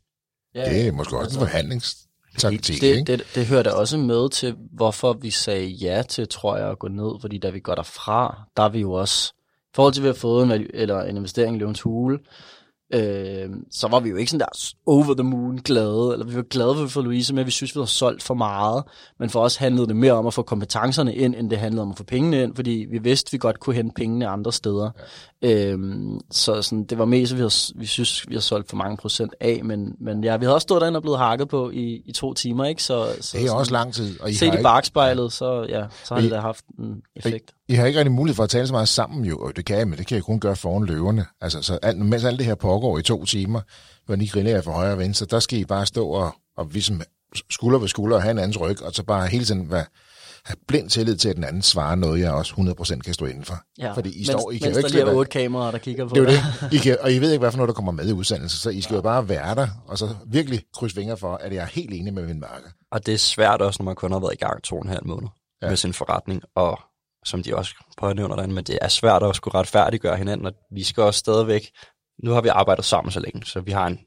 Ja, det er måske også en forhandlingstaktik, det, det, det, det hører da også med til, hvorfor vi sagde ja til, tror jeg, at gå ned, fordi da vi går derfra, der er vi jo også, i forhold til, at vi har fået en, eller en investering i Løvens Hule, øh, så var vi jo ikke sådan der over the moon glade, eller vi var glade for Louise, men vi synes, vi havde solgt for meget. Men for os handlede det mere om at få kompetencerne ind, end det handlede om at få pengene ind, fordi vi vidste, vi godt kunne hente pengene andre steder. Ja. Øh, så sådan, det var mest, vi, havde, vi synes, vi har solgt for mange procent af, men, men ja, vi havde også stået derinde og blevet hakket på i, i to timer, ikke? Så, så det er sådan, også lang tid. Og I set i bagspejlet, så, ja, så har I, det da haft en effekt. I, har ikke rigtig mulighed for at tale så meget sammen jo, og det kan jeg, men det kan jeg kun gøre foran løverne. Altså, så alt, mens alt det her pågår i to timer, hvor I grillerer fra højre og venstre, der skal I bare stå og, og ligesom skulder ved skulder og have en andens ryg, og så bare hele tiden være, have blind tillid til, at den anden svarer noget, jeg også 100% kan stå inden for. Ja, Fordi I mens, står, I kan mens jo der ikke lige er slippe- otte kameraer, der kigger på det er det. I kan, og I ved ikke, hvad for noget, der kommer med i udsendelsen, så I skal jo bare være der, og så virkelig krydse fingre for, at jeg er helt enig med min marker. Og det er svært også, når man kun har været i gang to og en halv måned Ja. ja. med sin forretning, og som de også pånævner derinde, men det er svært at skulle retfærdiggøre hinanden, og vi skal også stadigvæk, nu har vi arbejdet sammen så længe, så vi har en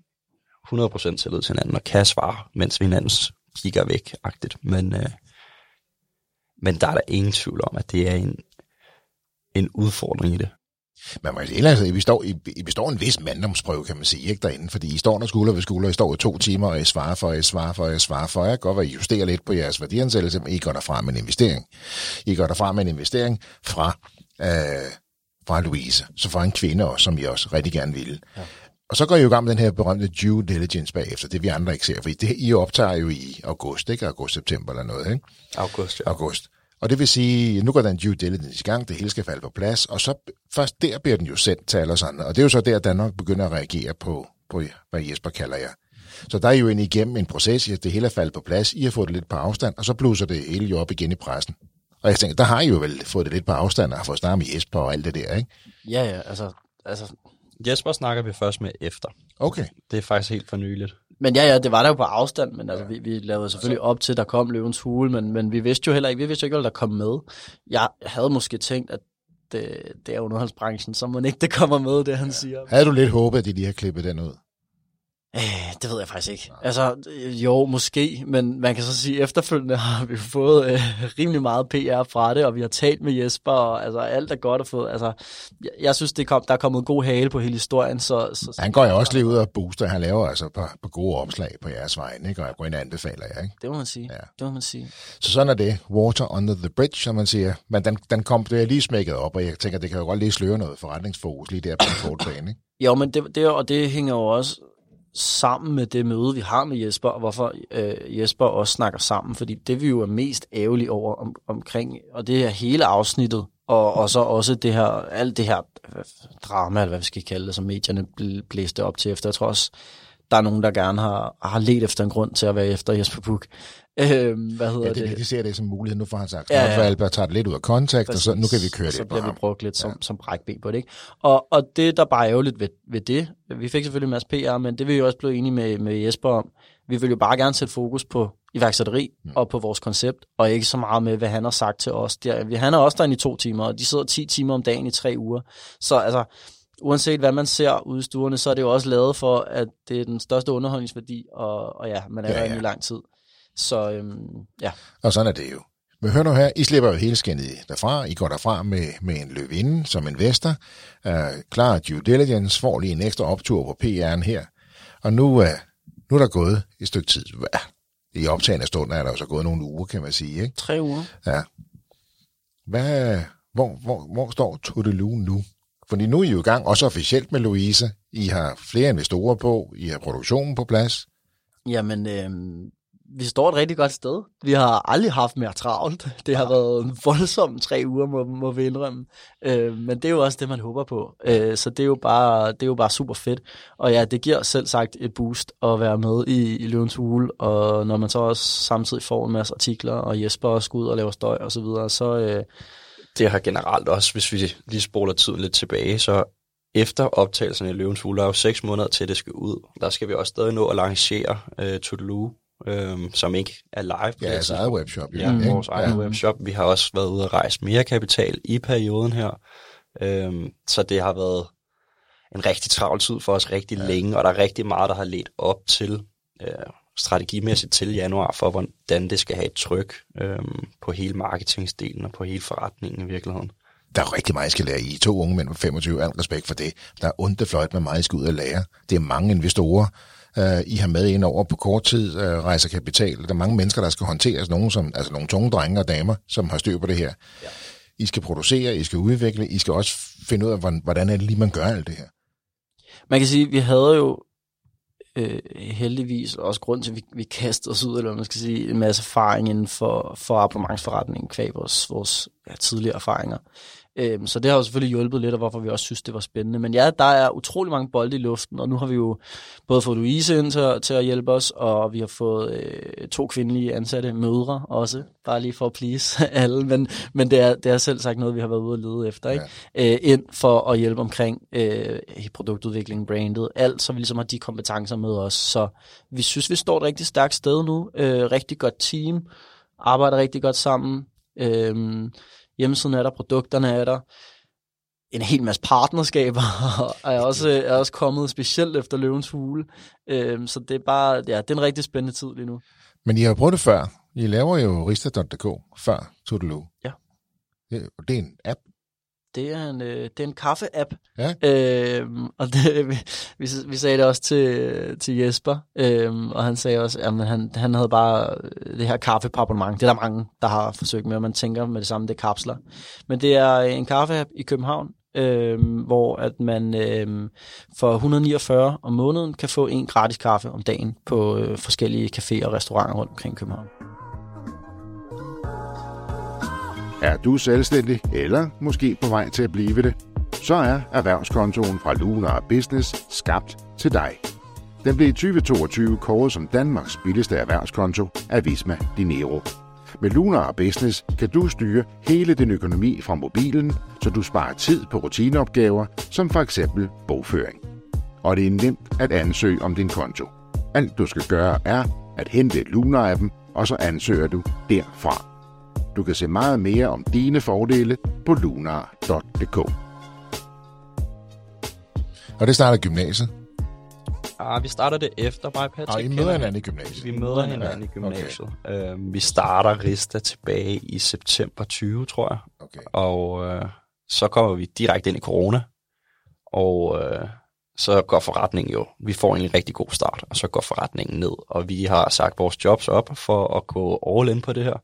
100% tillid til hinanden, og kan svare, mens vi hinandens kigger væk-agtigt. Men, øh, men der er der ingen tvivl om, at det er en, en udfordring i det. Men man kan sted, I består, I, I består en vis manddomsprøve, kan man sige, ikke derinde, fordi I står der skulder ved skulder, I står i to timer, og I svarer for, I svarer for, I svarer for. Jeg godt være, I justerer lidt på jeres værdiansættelse, men I går derfra med en investering. I går derfra med en investering fra, øh, fra Louise, så fra en kvinde også, som I også rigtig gerne ville. Ja. Og så går I jo i gang med den her berømte due diligence bagefter, det vi andre ikke ser, fordi det, I optager jo i august, ikke? August-september eller noget, ikke? August, ja. august. Og det vil sige, nu går den due diligence i gang, det hele skal falde på plads, og så først der bliver den jo sendt til alle os andre. Og det er jo så der, Danmark begynder at reagere på, på hvad Jesper kalder jer. Så der er jo en igennem en proces, at det hele er faldet på plads, I har fået det lidt på afstand, og så bluser det hele jo op igen i pressen. Og jeg tænker, der har I jo vel fået det lidt på afstand, og har fået snakket med Jesper og alt det der, ikke? Ja, ja, altså, altså Jesper snakker vi først med efter. Okay. Det er faktisk helt for nyligt. Men ja, ja, det var der jo på afstand, men altså, vi, vi lavede selvfølgelig op til, der kom løvens hule, men, men vi vidste jo heller ikke, vi vidste jo ikke, hvad der kom med. Jeg havde måske tænkt, at det, det er underholdsbranchen, så må ikke det kommer med, det han siger. Havde du lidt håbet, at de lige har klippet den ud? Øh, det ved jeg faktisk ikke. Altså, øh, jo, måske, men man kan så sige, at efterfølgende [LAUGHS] har vi fået øh, rimelig meget PR fra det, og vi har talt med Jesper, og altså, alt er godt at få. Altså, jeg, jeg synes, det kom, der er kommet god hale på hele historien, så... så Han går jo også lige ud og booster, han laver altså på, på gode opslag på jeres vegne, ikke? Og jeg går ind og anbefaler jer, ikke? Det må man sige. Ja. Det må man sige. Så sådan er det. Water under the bridge, som man siger. Men den, den kom, det er lige smækket op, og jeg tænker, det kan jo godt lige sløre noget forretningsfokus lige der på en ikke? Jo, men det, det, og det hænger jo også sammen med det møde, vi har med Jesper, og hvorfor øh, Jesper også snakker sammen, fordi det vi jo er mest ærgerlige over om, omkring, og det er hele afsnittet, og, og så også det her, alt det her øh, drama, eller hvad vi skal kalde det, som medierne blæste op til efter. Jeg tror også, der er nogen, der gerne har, har let efter en grund til at være efter Jesper Buch. Øh, hvad hedder Ja, det? det, de ser det som mulighed. Nu får han sagt, Ja, ja, for Albert tager det lidt ud af kontekst, og så nu kan vi køre så det på bliver vi brugt lidt som, ja. som brækben på det. Ikke? Og, og det, der bare er ærgerligt ved, ved det, vi fik selvfølgelig en masse PR, men det vil vi også blive enige med, med Jesper om. Vi vil jo bare gerne sætte fokus på iværksætteri mm. og på vores koncept, og ikke så meget med, hvad han har sagt til os. Der, vi- han er også derinde i to timer, og de sidder 10 timer om dagen i tre uger. Så altså, uanset hvad man ser ude i stuerne, så er det jo også lavet for, at det er den største underholdningsværdi, og, og ja, man er Ja, ja, i lang tid. Så øhm, ja, Og sådan er det jo. Men hør nu her, I slipper jo hele derfra. I går derfra med, med en løvinde som investor. Uh, klar due diligence, får lige en ekstra optur på PR'en her. Og nu, uh, nu er der gået et stykke tid. I optagende stund er der jo så gået nogle uger, kan man sige. Ikke? tre uger. Ja. Hvad, hvor, hvor, hvor står Todeloo nu? Fordi nu er I jo i gang, også officielt med Louise. I har flere investorer på, I har produktionen på plads. Jamen, øh, vi står et rigtig godt sted. Vi har aldrig haft mere travlt. [LAUGHS] Det har været en voldsom tre uger, må, må vi indrømme. Øh, men det er jo også det, man håber på. Øh, så det er, jo bare, det er jo bare super fedt. Og ja, det giver selv sagt et boost at være med i, i Løvens Hule, og når man så også samtidig får en masse artikler, og Jesper også går ud og laver støj og så videre, så øh, det har generelt også, hvis vi lige spoler tiden lidt tilbage, så efter optagelsen i Løvens Hule, der er jo seks måneder til, det skal ud. Der skal vi også stadig nå at lancere uh, Toodaloo, um, som ikke er live. på Ja, det altså eget webshop. jo, Ja, ikke? vores egen webshop. Vi har også været ude at rejse mere kapital i perioden her. Um, så det har været en rigtig travl tid for os rigtig ja. længe, og der er rigtig meget, der har ledt op til uh, strategimæssigt til januar, for hvordan det skal have et tryk um, på hele marketingsdelen og på hele forretningen i virkeligheden. Der er rigtig meget, jeg skal lære. I to unge mænd på 25, al respekt for det. Der er ondt fløjt med meget, I skal ud og lære. Det er mange investorer, uh, I har med ind over på kort tid, uh, rejser kapital. Der er mange mennesker, der skal håndteres. Nogle, som, altså nogle tunge drenge og damer, som har styr på det her. Ja. I skal producere, I skal udvikle, I skal også finde ud af, hvordan, hvordan er det lige, man gør alt det her. Man kan sige, at vi havde jo øh, heldigvis også grund til, at vi, vi kastede os ud, eller man skal sige, en masse erfaring inden for, for abonnementsforretningen, kvæg vores, vores ja, tidligere erfaringer. Øhm, så det har jo selvfølgelig hjulpet lidt, og hvorfor vi også synes, det var spændende. Men ja, der er utrolig mange bolde i luften, og nu har vi jo både fået Louise ind til, til at hjælpe os, og vi har fået øh, to kvindelige ansatte mødre også, bare lige for at please [LAUGHS] alle. Men, men det, er, det er selv sagt noget, vi har været ude og lede efter, ikke? Ja. Øh, ind for at hjælpe omkring øh, produktudvikling, brandet, alt, så vi ligesom har de kompetencer med os. Så vi synes, vi står et rigtig stærkt sted nu, øh, rigtig godt team, arbejder rigtig godt sammen. Øh, Hjemmesiden er der, produkterne er der. En hel masse partnerskaber [LAUGHS] er også, er også kommet specielt efter Løvens Hule. Øhm, så det er bare, ja, det er en rigtig spændende tid lige nu. Men I har prøvet det før. I laver jo rista.dk før Tudelu. Ja. Det, det er en app. Det er en, øh, det er en kaffe-app. Ja. Øhm, og det, [LAUGHS] vi, vi, vi sagde det også til, til Jesper, øhm, og han sagde også, at han, han havde bare det her kaffe på abonnement. Det er der mange, der har forsøgt med, og man tænker med det samme, det er kapsler. Men det er en kaffe-app i København, øhm, hvor at man øhm, for 149 om måneden kan få en gratis kaffe om dagen på øh, forskellige caféer og restauranter rundt omkring København. Er du selvstændig eller måske på vej til at blive det, så er erhvervskontoen fra Lunar Business skabt til dig. Den blev i 2022 kåret som Danmarks billigste erhvervskonto af Visma Dinero. Med Lunar Business kan du styre hele din økonomi fra mobilen, så du sparer tid på rutineopgaver, som for eksempel bogføring. Og det er nemt at ansøge om din konto. Alt du skal gøre er at hente Lunar-appen, og så ansøger du derfra. Du kan se meget mere om dine fordele på lunar.dk. Og det starter gymnasiet. Ah, vi starter det efter mig, Patrick. Og I møder hinanden i gymnasiet. Vi møder hinanden i gymnasiet. Okay. Uh, vi starter Rista tilbage i september 20, tror jeg. Okay. Og uh, så kommer vi direkte ind i corona. Og uh, så går forretningen jo, vi får en rigtig god start, og så går forretningen ned. Og vi har sagt vores jobs op for at gå all in på det her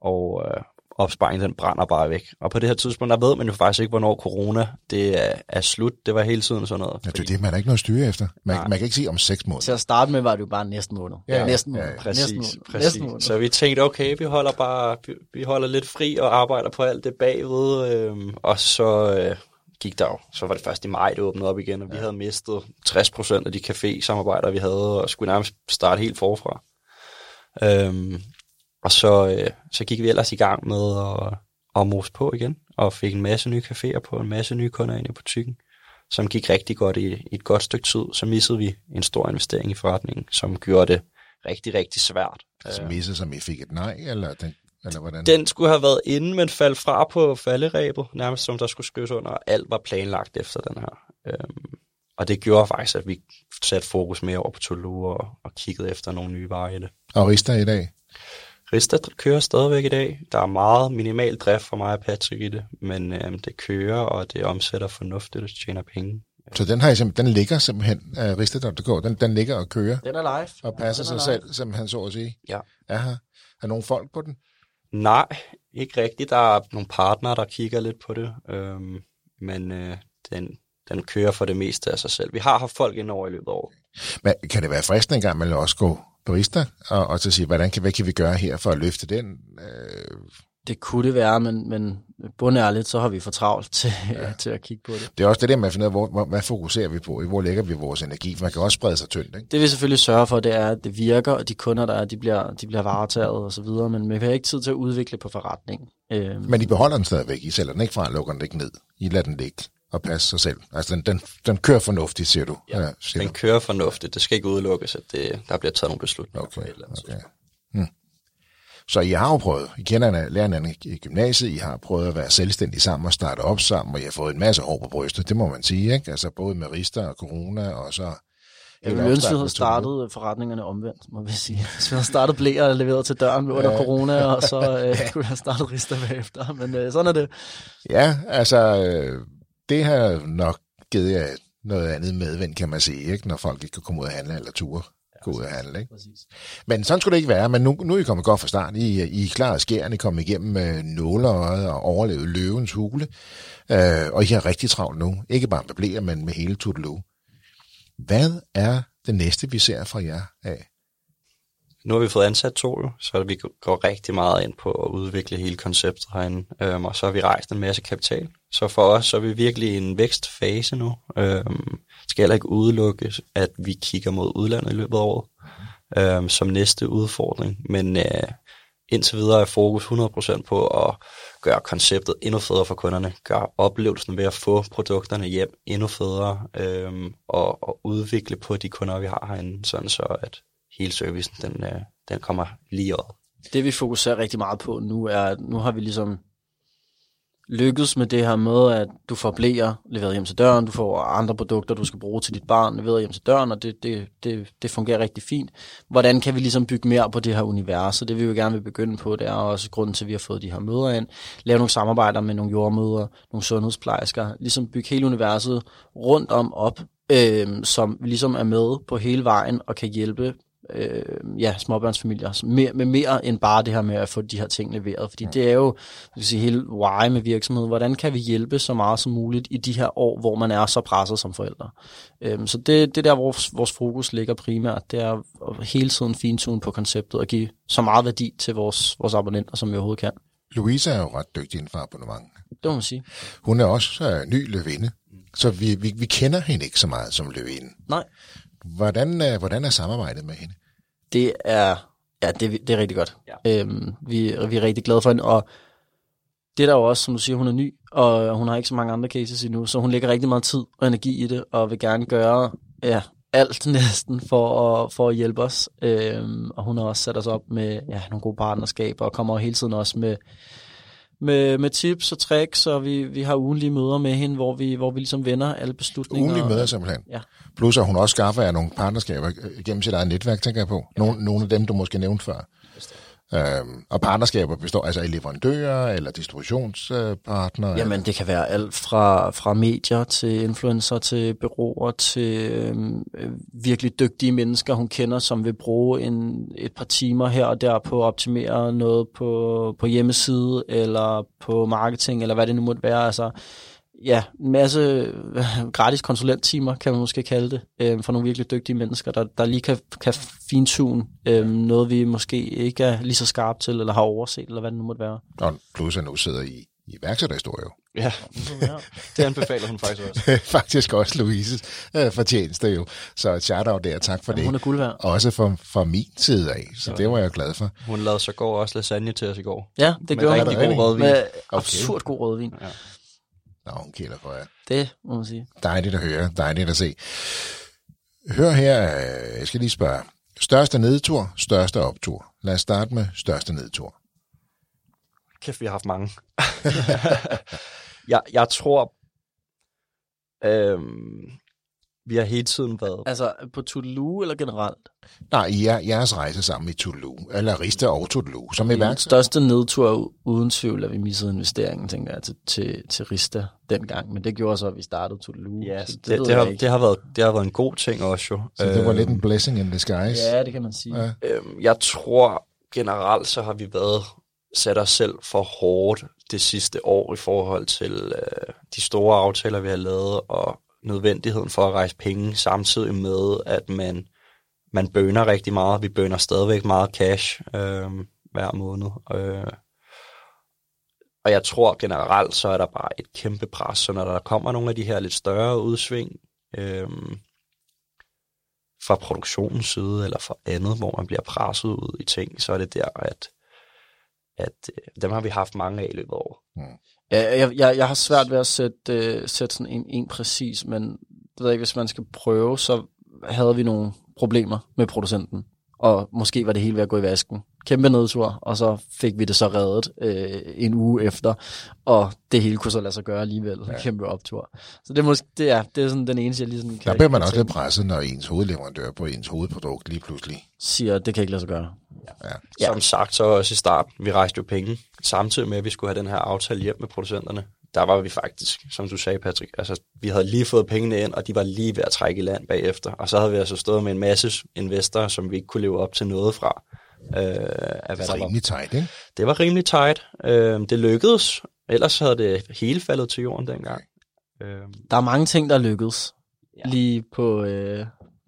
og øh, opsparingen den brænder bare væk. Og på det her tidspunkt, der ved man jo faktisk ikke, hvornår corona det er, er slut. Det var hele tiden sådan noget. Ja, det er det, man har ikke noget styre efter. Man, man kan ikke sige om seks måneder. Til at starte med var det jo bare næste måned. Ja, næste måned. ja, ja. Præcis, næste måned. præcis. Næste måned. Så vi tænkte, okay, vi holder bare, vi, vi holder lidt fri og arbejder på alt det bagved. Øh, og så øh, gik der jo, så var det først i maj, det åbnede op igen, og vi havde mistet 60% af de café-samarbejder, vi havde, og skulle nærmest starte helt forfra. Øhm, og så, øh, så gik vi ellers i gang med at, at mose på igen, og fik en masse nye caféer på, en masse nye kunder ind i butikken, som gik rigtig godt i, i et godt stykke tid. Så missede vi en stor investering i forretningen, som gjorde det rigtig, rigtig svært. Altså misset, som I fik et nej, eller, den, eller hvordan? Den skulle have været inde, men faldt fra på falderæbet, nærmest som der skulle skrives under, og alt var planlagt efter den her. Øhm, og det gjorde faktisk, at vi satte fokus mere over på Toulouse og, og kiggede efter nogle nye varer i det. Og Rista i dag? Rista kører stadigvæk i dag. Der er meget minimal drift for mig og Patrick i det, men øhm, det kører, og det omsætter fornuftigt og tjener penge. Så den, har I simpelthen, den ligger simpelthen, uh, Rista.dk, den, den ligger og kører Den er live. og passer er sig live. selv, simpelthen så at sige. Ja. Aha. Er nogle folk på den? Nej, ikke rigtigt. Der er nogle partnere, der kigger lidt på det, øhm, men øh, den, den kører for det meste af sig selv. Vi har haft folk ind over i løbet af året. Men kan det være fristende engang, man også gå på Rista, og, og så sige, hvordan kan, hvad kan vi gøre her for at løfte den? Øh, Det kunne det være, men, men bundærligt, så har vi for travlt til, ja. [LAUGHS] til at kigge på det. det er også det der med at finde ud af, hvor, hvor, hvad fokuserer vi på? Hvor lægger vi vores energi? For man kan også sprede sig tyndt, ikke? Det vi selvfølgelig sørge for, det er, at det virker, og de kunder, der er, de bliver, de bliver varetaget og så videre, men vi har ikke tid til at udvikle på forretningen. Øhm, Men I beholder den stadigvæk. I sælger den ikke fra, lukker den ikke ned. I lader den ligge og passe sig selv. Altså, den, den, den kører fornuftigt, siger du. Ja, siger Den du. kører fornuftigt. Det skal ikke udelukkes, at det, der bliver taget nogle beslutninger Okay, på et eller andet okay. Hmm. Så I har jo prøvet, I kender hinanden- lærer hinanden i gymnasiet, I har prøvet at være selvstændige sammen og starte op sammen, og I har fået en masse hår på brystet, det må man sige, ikke? Altså både med Rista og Corona, og så Jeg ville ønske, at vi havde startet forretningerne omvendt, må vi sige. Hvis vi havde startet blæer og leveret til døren under ja. corona, og så øh, [LAUGHS] kunne vi have startet Rista bagefter. Men øh, sådan er det. Ja, altså, øh, det har nok givet jer noget andet medvind, kan man sige, ikke? når folk ikke kan komme ud og handle eller ture gå ud og handle. Ikke? Præcis. Men sådan skulle det ikke være, men nu, nu er I kommet godt fra start. I, I er klar og skæren, I kommet igennem øh, nåleøjet og overlevet løvens hule, øh, og I har rigtig travlt nu. Ikke bare med blæer, men med hele Tudelu. Hvad er det næste, vi ser fra jer af? Nu har vi fået ansat to så vi går rigtig meget ind på at udvikle hele konceptet herinde, øhm, og så har vi rejst en masse kapital. Så for os så er vi virkelig i en vækstfase nu. Øhm, skal heller ikke udelukke, at vi kigger mod udlandet i løbet af året øhm, som næste udfordring. Men øh, indtil videre er fokus 100% på at gøre konceptet endnu federe for kunderne, gøre oplevelsen ved at få produkterne hjem endnu federe, øhm, og, og udvikle på de kunder, vi har herinde, sådan så at hele servicen, den, øh, den kommer lige op. Det vi fokuserer rigtig meget på nu er, at nu har vi ligesom lykkes med det her med, at du får blæer leveret hjem til døren, du får andre produkter, du skal bruge til dit barn leveret hjem til døren, og det, det, det, det fungerer rigtig fint. Hvordan kan vi ligesom bygge mere på det her univers? Og det vi jo gerne vil begynde på, det er også grunden til, at vi har fået de her møder ind. Lave nogle samarbejder med nogle jordmøder, nogle sundhedsplejersker, ligesom bygge hele universet rundt om op, øh, som ligesom er med på hele vejen og kan hjælpe øh, ja, småbørnsfamilier med, med mere end bare det her med at få de her ting leveret. Fordi det er jo skal sige, hele why med virksomheden. Hvordan kan vi hjælpe så meget som muligt i de her år, hvor man er så presset som forældre? Øhm, så det, det er der, hvor vores fokus ligger primært. Det er at hele tiden fintune på konceptet og give så meget værdi til vores, vores abonnenter, som vi overhovedet kan. Louise er jo ret dygtig inden for abonnement. Det må man sige. Hun er også øh, ny løvinde, så vi, vi, vi kender hende ikke så meget som løvinde. Nej. Hvordan, hvordan er samarbejdet med hende? Det er, ja, det, det er rigtig godt. Ja. Øhm, vi, vi er rigtig glade for hende, og det er der jo også, som du siger, hun er ny, og hun har ikke så mange andre cases endnu, så hun lægger rigtig meget tid og energi i det, og vil gerne gøre ja, alt [LAUGHS] næsten for at, for at hjælpe os. Øhm, og hun har også sat os op med ja, nogle gode partnerskaber, og kommer hele tiden også med, med, med tips og tricks, og vi, vi har ugenlige møder med hende, hvor vi, hvor vi ligesom vender alle beslutninger. Ugenlige møder simpelthen. Ja. Plus at hun også skaffer jer nogle partnerskaber gennem sit eget netværk, tænker jeg på. Nogle, nogle af dem, du måske nævnte før. Øhm, og partnerskaber består altså af leverandører eller distributionspartnere? Øh, Jamen, det kan være alt fra, fra medier til influencer til byråer til øhm, øh, virkelig dygtige mennesker, hun kender, som vil bruge en, et par timer her og der på at optimere noget på, på hjemmeside eller på marketing, eller hvad det nu måtte være. Altså, ja, en masse øh, gratis konsulenttimer, kan man måske kalde det, øh, for nogle virkelig dygtige mennesker, der, der lige kan, kan fintune øh, noget, vi måske ikke er lige så skarpe til, eller har overset, eller hvad det nu måtte være. Og plus at nu sidder I i iværksætterhistorie jo. Ja, det anbefaler hun faktisk også. [LAUGHS] Faktisk også Louises øh, fortjeneste jo. Så et shout-out der, tak for Jamen, det. hun er guld værd. Også fra, fra min side af, så det var jeg glad for. Hun lavede så går også lasagne til os i går. Ja, det Med gjorde hun. rigtig god rødvin. Med absurd god rødvin. Ja. Nå, hun kælder for jer. Det må man sige. Dejligt at høre, dejligt at se. Hør her, øh, jeg skal lige spørge. Største nedtur, største optur. Lad os starte med største nedtur. Kæft, vi har haft mange. [LAUGHS] jeg, jeg tror, øhm, vi har hele tiden været... Altså på Tudelu eller generelt? Nej, I er, jeres rejse sammen i Tudelu, eller Rista og Tudelu, som Den iværksætter. største nedtur uden tvivl, at vi missede investeringen, tænker jeg, til, til, til Rista dengang. Men det gjorde så, at vi startede Tudelu. Ja, så det, det, det, har, det, har været, det har været en god ting også jo. Så det var Øhm, lidt en blessing in disguise. Ja, det kan man sige. Ja. Øhm, jeg tror generelt, så har vi været sat os selv for hårdt det sidste år i forhold til øh, de store aftaler, vi har lavet, og nødvendigheden for at rejse penge, samtidig med, at man, man bønner rigtig meget. Vi bønner stadigvæk meget cash øh, hver måned. Øh, og jeg tror generelt, så er der bare et kæmpe pres, så når der kommer nogle af de her lidt større udsving, øh, fra produktionens side eller fra andet, hvor man bliver presset ud i ting, så er det der, at, at øh, dem har vi haft mange af i løbet af året. Mm. Ja, jeg, jeg, jeg har svært ved at sætte, uh, sætte sådan en, en præcis, men det ved jeg ikke, hvis man skal prøve, så havde vi nogle problemer med producenten. Og måske var det hele ved at gå i vasken, kæmpe nedtur, og så fik vi det så reddet øh, en uge efter, og det hele kunne så lade sig gøre alligevel, ja. kæmpe optur. Så det er, måske, det er, det er sådan den eneste, jeg lige sådan kan... Der bliver man også lidt presset, når ens hovedleverandør på ens hovedprodukt lige pludselig siger, det kan ikke lade sig gøre. Ja. Ja. Som sagt så også i starten, vi rejste jo penge, samtidig med, at vi skulle have den her aftale hjem med producenterne. Der var vi faktisk, som du sagde, Patrick, altså vi havde lige fået pengene ind, og de var lige ved at trække i land bagefter. Og så havde vi altså stået med en masse investorer, som vi ikke kunne leve op til noget fra. Øh, af, det var rimelig tight, ikke? Det var rimelig tight. Øh, det lykkedes. Ellers havde det hele faldet til jorden dengang. Øh. Der er mange ting, der lykkedes. Ja. Lige på, øh,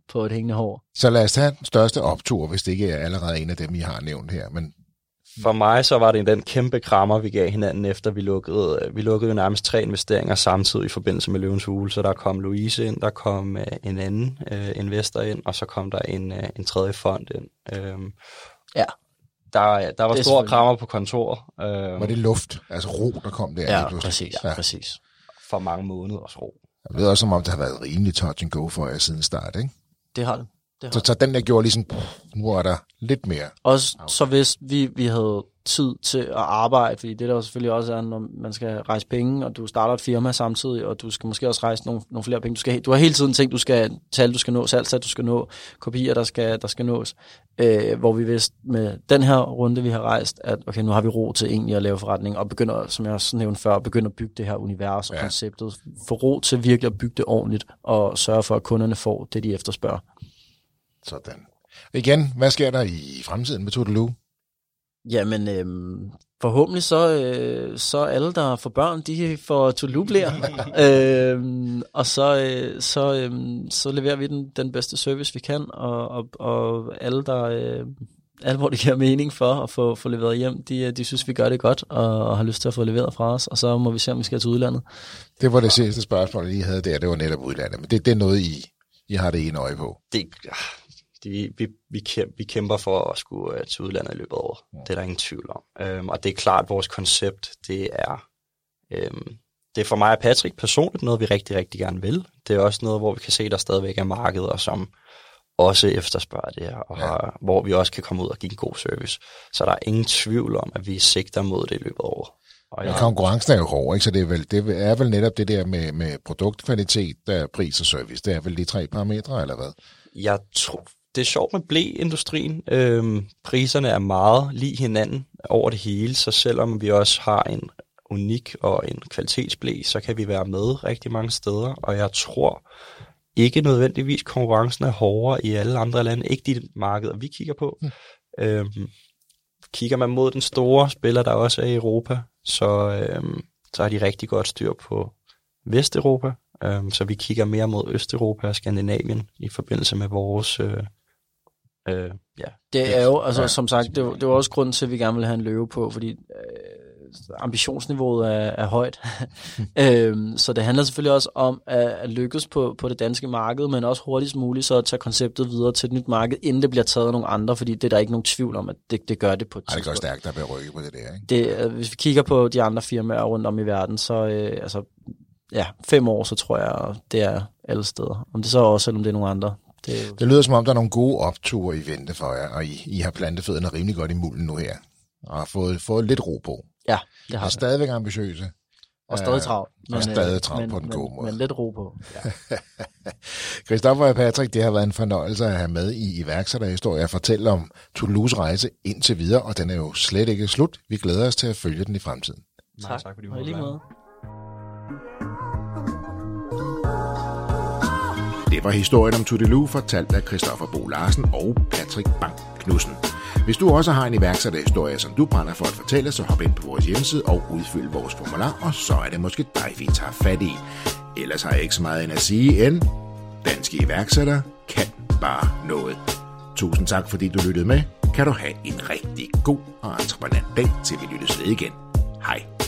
på et hængende hår. Så lad os tage den største optur, hvis det ikke er allerede en af dem, I har nævnt her. Men for mig så var det den kæmpe krammer, vi gav hinanden efter vi lukkede. Vi lukkede nærmest tre investeringer samtidig i forbindelse med Løvens Hule. Så der kom Louise ind, der kom uh, en anden uh, investor ind, og så kom der en, uh, en tredje fond ind. Um, ja. Der, der var store krammer på kontoret. Um, var det luft, altså ro, der kom der? Ja, præcis, ja. præcis. For mange måneder ro. Jeg ved også, om det har været rimelig touch and go for jer siden start, ikke? Det har det. det har så, så den der gjorde ligesom, nu er der lidt mere. Også så hvis vi, vi havde tid til at arbejde, fordi det der selvfølgelig også er, når man skal rejse penge, og du starter et firma samtidig, og du skal måske også rejse nogle, nogle flere penge. Du, skal, du har hele tiden ting, du skal tal, du skal nå, salgsat, du skal nå, kopier, der skal, der skal nås. Øh, hvor vi vidste med den her runde, vi har rejst, at okay, nu har vi ro til egentlig at lave forretning, og begynder, som jeg også nævnte før, begynder at bygge det her univers og ja. konceptet. Få ro til virkelig at bygge det ordentligt, og sørge for, at kunderne får det, de efterspørger. Sådan. Igen, hvad sker der i fremtiden med Totaloo? Jamen, øhm, forhåbentlig så, øh, så alle, der får børn, de får Toulouse [LAUGHS] øhm, og så, øh, så, øh, så leverer vi den, den bedste service, vi kan, og, og, og alle, der... Øh, alle, hvor det giver mening for at få, få leveret hjem, de, de synes, vi gør det godt, og, og har lyst til at få leveret fra os, og så må vi se, om vi skal til udlandet. Det var det sidste spørgsmål, jeg lige havde der, det var netop udlandet, men det, det er noget, I, I har det ene øje på. Det, vi, vi, vi kæmper for at skulle uh, til udlandet i løbet af året. Ja. Det er der ingen tvivl om. Um, og det er klart, at vores koncept, det er, um, det er for mig og Patrick personligt noget, vi rigtig, rigtig gerne vil. Det er også noget, hvor vi kan se, der stadigvæk er markeder, som også efterspørger det her, og ja. har, hvor vi også kan komme ud og give en god service. Så der er ingen tvivl om, at vi sigter mod det i løbet af året. Og ja. konkurrencen er jo hård, ikke? så det er, vel, det er vel netop det der med, med produktkvalitet, der pris og service. Det er vel de tre parametre, eller hvad? Jeg tror, det er sjovt med blæindustrien. Øhm, priserne er meget lige hinanden over det hele, så selvom vi også har en unik og en kvalitetsblæ, så kan vi være med rigtig mange steder, og jeg tror ikke nødvendigvis konkurrencen er hårdere i alle andre lande, ikke de markeder, vi kigger på. Mm. Øhm, kigger man mod den store spiller, der også er i Europa, så, øhm, så har de rigtig godt styr på Vesteuropa, øhm, så vi kigger mere mod Østeuropa og Skandinavien i forbindelse med vores øh, Øh, ja. Det er jo, altså ja. som sagt, det, det var også grunden til, at vi gerne ville have en løve på, fordi øh, ambitionsniveauet er, er højt. [LAUGHS] øhm, så det handler selvfølgelig også om at, at lykkes på, på det danske marked, men også hurtigst muligt så at tage konceptet videre til et nyt marked, inden det bliver taget af nogle andre, fordi det er der ikke nogen tvivl om, at det, det gør det på et Ej, det går stærkt, der bliver rykket på det der, ikke? Det, øh, hvis vi kigger på de andre firmaer rundt om i verden, så øh, altså, ja, fem år, så tror jeg, det er alle steder. Om det så også, selvom det er nogle andre, det, jo... det lyder som om, der er nogle gode opture i vente for jer, og I, I har plantet fødderne rimelig godt i mulden nu her, og har fået, fået lidt ro på. Ja, det har er stadigvæk ambitiøse. Og stadig travlt. Men, og stadig travlt men, på den gode men, måde. Men lidt ro på. Ja. [LAUGHS] Christoffer og Patrick, det har været en fornøjelse at have med i iværksætterhistorie at fortælle om Toulouse rejse indtil videre, og den er jo slet ikke slut. Vi glæder os til at følge den i fremtiden. Tak, tak fordi du var med. Det var historien om Tudelu, fortalt af Christoffer Bo Larsen og Patrick Bang Knudsen. Hvis du også har en iværksætterhistorie, som du brænder for at fortælle, så hop ind på vores hjemmeside og udfyld vores formular, og så er det måske dig, vi tager fat i. Ellers har jeg ikke så meget end at sige end, danske iværksættere kan bare noget. Tusind tak, fordi du lyttede med. Kan du have en rigtig god og entreprenant dag, til vi lyttes ved igen. Hej.